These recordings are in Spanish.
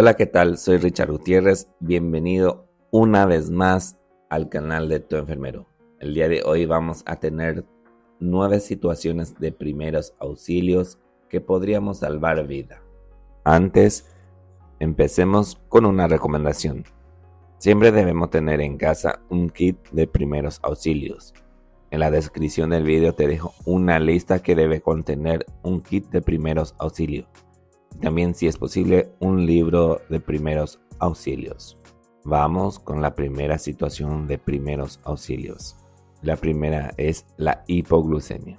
Hola, ¿qué tal? Soy Richard Gutiérrez. Bienvenido una vez más al canal de Tu Enfermero. El día de hoy vamos a tener nueve situaciones de primeros auxilios que podríamos salvar vida. Antes, empecemos con una recomendación. Siempre debemos tener en casa un kit de primeros auxilios. En la descripción del video te dejo una lista que debe contener un kit de primeros auxilios también, si es posible, un libro de primeros auxilios. Vamos con la primera situación de primeros auxilios. La primera es la hipoglucemia.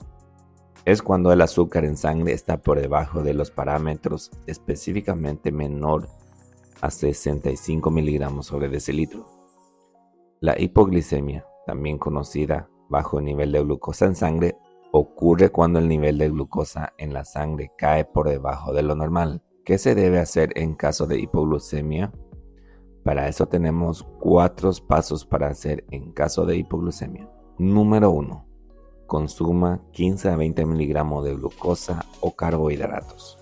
Es cuando el azúcar en sangre está por debajo de los parámetros, específicamente menor a 65 miligramos sobre decilitro. La hipoglicemia, también conocida bajo nivel de glucosa en sangre, ocurre cuando el nivel de glucosa en la sangre cae por debajo de lo normal. ¿Qué se debe hacer en caso de hipoglucemia? Para eso tenemos cuatro pasos para hacer en caso de hipoglucemia. Número 1. Consuma 15 a 20 miligramos de glucosa o carbohidratos.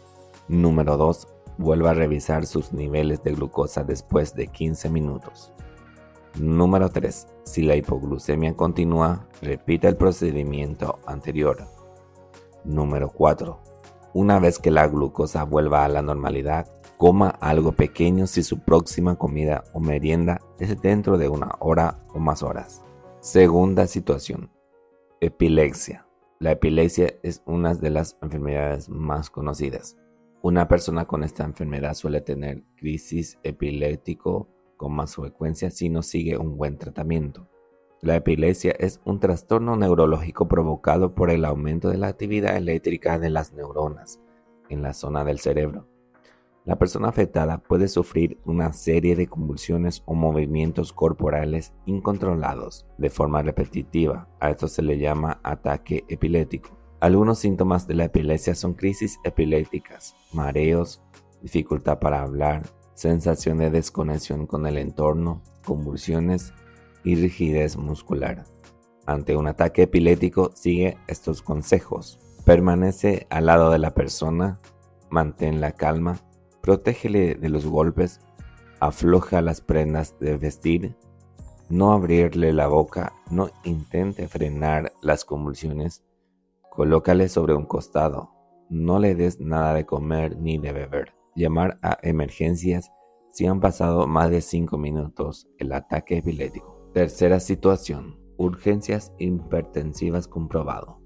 Número 2. Vuelva a revisar sus niveles de glucosa después de 15 minutos. Número 3. Si la hipoglucemia continúa, repita el procedimiento anterior. Número 4. Una vez que la glucosa vuelva a la normalidad, coma algo pequeño si su próxima comida o merienda es dentro de una hora o más horas. Segunda situación. Epilepsia. La epilepsia es una de las enfermedades más conocidas. Una persona con esta enfermedad suele tener crisis epiléptico con más frecuencia si no sigue un buen tratamiento. La epilepsia es un trastorno neurológico provocado por el aumento de la actividad eléctrica de las neuronas en la zona del cerebro. La persona afectada puede sufrir una serie de convulsiones o movimientos corporales incontrolados de forma repetitiva. A esto se le llama ataque epiléptico. Algunos síntomas de la epilepsia son crisis epilépticas, mareos, dificultad para hablar, sensación de desconexión con el entorno, convulsiones y rigidez muscular. Ante un ataque epiléptico, sigue estos consejos. Permanece al lado de la persona, mantén la calma, protégele de los golpes, afloja las prendas de vestir, no abrirle la boca, no intente frenar las convulsiones, colócale sobre un costado, no le des nada de comer ni de beber llamar a emergencias si han pasado más de 5 minutos el ataque epiléptico. Tercera situación, urgencias hipertensivas comprobado.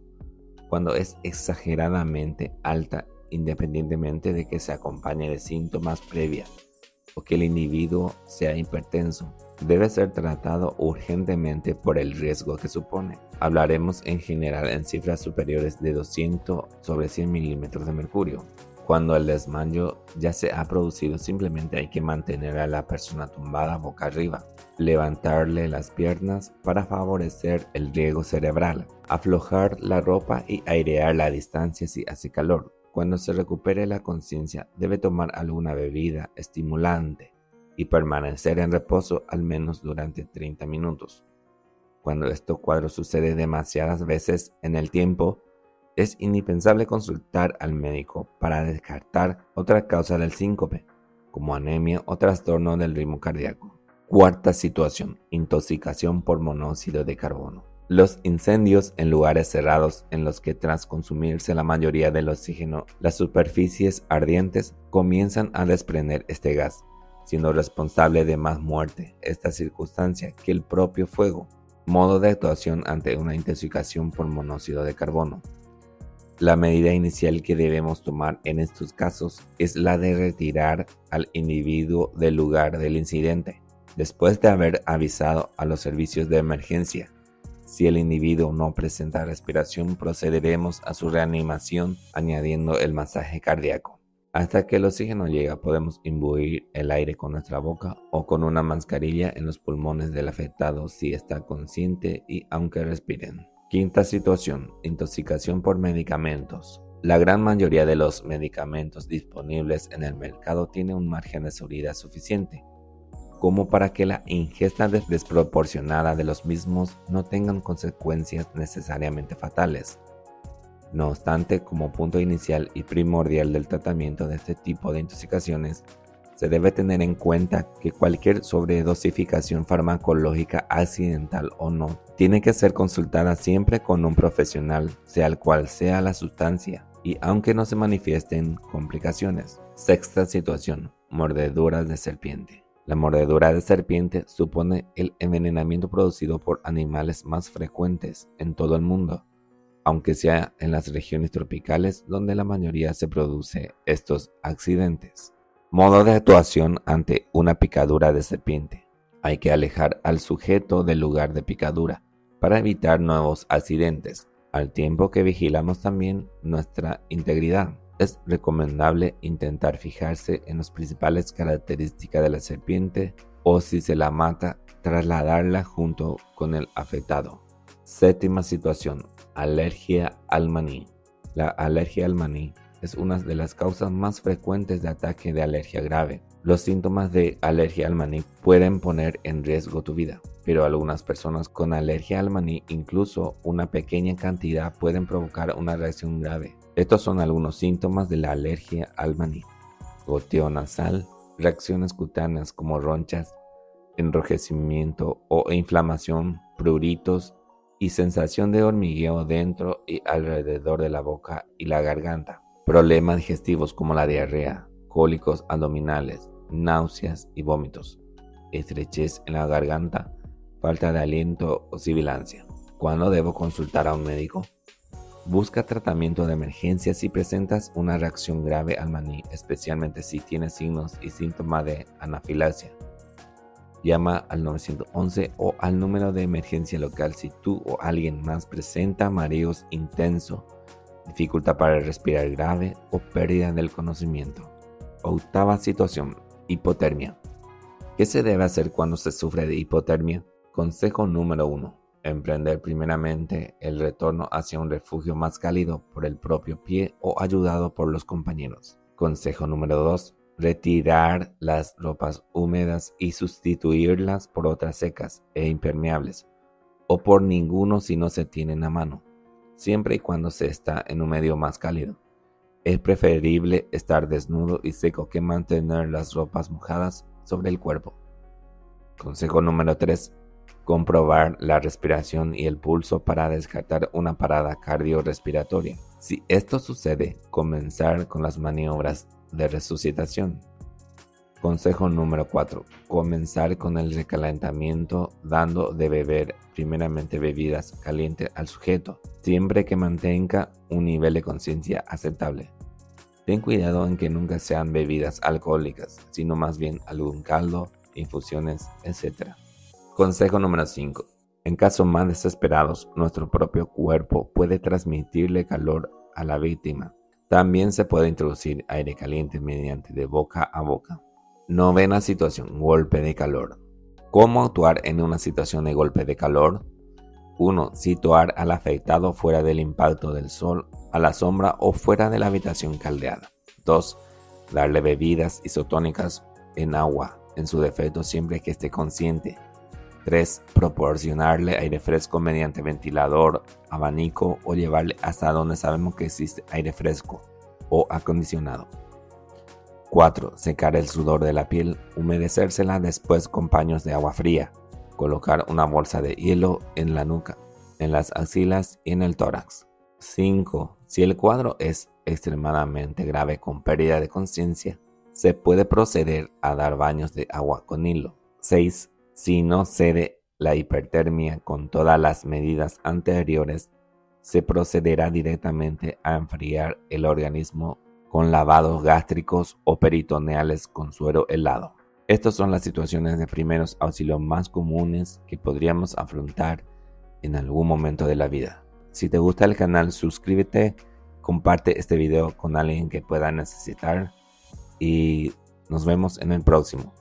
Cuando es exageradamente alta independientemente de que se acompañe de síntomas previas o que el individuo sea hipertenso, debe ser tratado urgentemente por el riesgo que supone. Hablaremos en general en cifras superiores de 200 sobre 100 milímetros de mercurio, cuando el desmayo ya se ha producido, simplemente hay que mantener a la persona tumbada boca arriba, levantarle las piernas para favorecer el riego cerebral, aflojar la ropa y airear la distancia si hace calor. Cuando se recupere la conciencia, debe tomar alguna bebida estimulante y permanecer en reposo al menos durante 30 minutos. Cuando este cuadro sucede demasiadas veces en el tiempo, es indispensable consultar al médico para descartar otra causa del síncope, como anemia o trastorno del ritmo cardíaco. Cuarta situación, intoxicación por monóxido de carbono. Los incendios en lugares cerrados en los que tras consumirse la mayoría del oxígeno, las superficies ardientes comienzan a desprender este gas, siendo responsable de más muerte esta circunstancia que el propio fuego. Modo de actuación ante una intoxicación por monóxido de carbono. La medida inicial que debemos tomar en estos casos es la de retirar al individuo del lugar del incidente, después de haber avisado a los servicios de emergencia. Si el individuo no presenta respiración, procederemos a su reanimación añadiendo el masaje cardíaco. Hasta que el oxígeno llega, podemos imbuir el aire con nuestra boca o con una mascarilla en los pulmones del afectado si está consciente y aunque respiren. Quinta situación, intoxicación por medicamentos. La gran mayoría de los medicamentos disponibles en el mercado tiene un margen de seguridad suficiente, como para que la ingesta desproporcionada de los mismos no tengan consecuencias necesariamente fatales. No obstante, como punto inicial y primordial del tratamiento de este tipo de intoxicaciones, Se debe tener en cuenta que cualquier sobredosificación farmacológica accidental o no tiene que ser consultada siempre con un profesional, sea el cual sea la sustancia, y aunque no se manifiesten complicaciones. Sexta situación, mordeduras de serpiente. La mordedura de serpiente supone el envenenamiento producido por animales más frecuentes en todo el mundo, aunque sea en las regiones tropicales donde la mayoría se produce estos accidentes. Modo de actuación ante una picadura de serpiente. Hay que alejar al sujeto del lugar de picadura para evitar nuevos accidentes, al tiempo que vigilamos también nuestra integridad. Es recomendable intentar fijarse en las principales características de la serpiente o si se la mata, trasladarla junto con el afectado. Séptima situación, alergia al maní. La alergia al maní es una de las causas más frecuentes de ataque de alergia grave. Los síntomas de alergia al maní pueden poner en riesgo tu vida, pero algunas personas con alergia al maní, incluso una pequeña cantidad, pueden provocar una reacción grave. Estos son algunos síntomas de la alergia al maní. Goteo nasal, reacciones cutáneas como ronchas, enrojecimiento o inflamación, pruritos y sensación de hormigueo dentro y alrededor de la boca y la garganta. Problemas digestivos como la diarrea, cólicos abdominales, náuseas y vómitos, estrechez en la garganta, falta de aliento o sibilancia. ¿Cuándo debo consultar a un médico? Busca tratamiento de emergencia si presentas una reacción grave al maní, especialmente si tienes signos y síntomas de anafilaxia. Llama al 911 o al número de emergencia local si tú o alguien más presenta mareos intensos dificultad para respirar grave o pérdida del conocimiento. Octava situación, hipotermia. ¿Qué se debe hacer cuando se sufre de hipotermia? Consejo número 1. Emprender primeramente el retorno hacia un refugio más cálido por el propio pie o ayudado por los compañeros. Consejo número 2. Retirar las ropas húmedas y sustituirlas por otras secas e impermeables, o por ninguno si no se tienen a mano siempre y cuando se está en un medio más cálido. Es preferible estar desnudo y seco que mantener las ropas mojadas sobre el cuerpo. Consejo número 3. Comprobar la respiración y el pulso para descartar una parada cardiorrespiratoria. Si esto sucede, comenzar con las maniobras de resucitación. Consejo número 4. Comenzar con el recalentamiento dando de beber primeramente bebidas calientes al sujeto, siempre que mantenga un nivel de conciencia aceptable. Ten cuidado en que nunca sean bebidas alcohólicas, sino más bien algún caldo, infusiones, etc. Consejo número 5. En casos más desesperados, nuestro propio cuerpo puede transmitirle calor a la víctima. También se puede introducir aire caliente mediante de boca a boca. Novena situación, golpe de calor. ¿Cómo actuar en una situación de golpe de calor? 1. Situar al afectado fuera del impacto del sol, a la sombra o fuera de la habitación caldeada. 2. Darle bebidas isotónicas en agua, en su defecto siempre que esté consciente. 3. Proporcionarle aire fresco mediante ventilador, abanico o llevarle hasta donde sabemos que existe aire fresco o acondicionado. 4. Secar el sudor de la piel, humedecérsela después con paños de agua fría. Colocar una bolsa de hielo en la nuca, en las axilas y en el tórax. 5. Si el cuadro es extremadamente grave con pérdida de conciencia, se puede proceder a dar baños de agua con hilo. 6. Si no cede la hipertermia con todas las medidas anteriores, se procederá directamente a enfriar el organismo con lavados gástricos o peritoneales con suero helado. Estas son las situaciones de primeros auxilios más comunes que podríamos afrontar en algún momento de la vida. Si te gusta el canal, suscríbete, comparte este video con alguien que pueda necesitar y nos vemos en el próximo.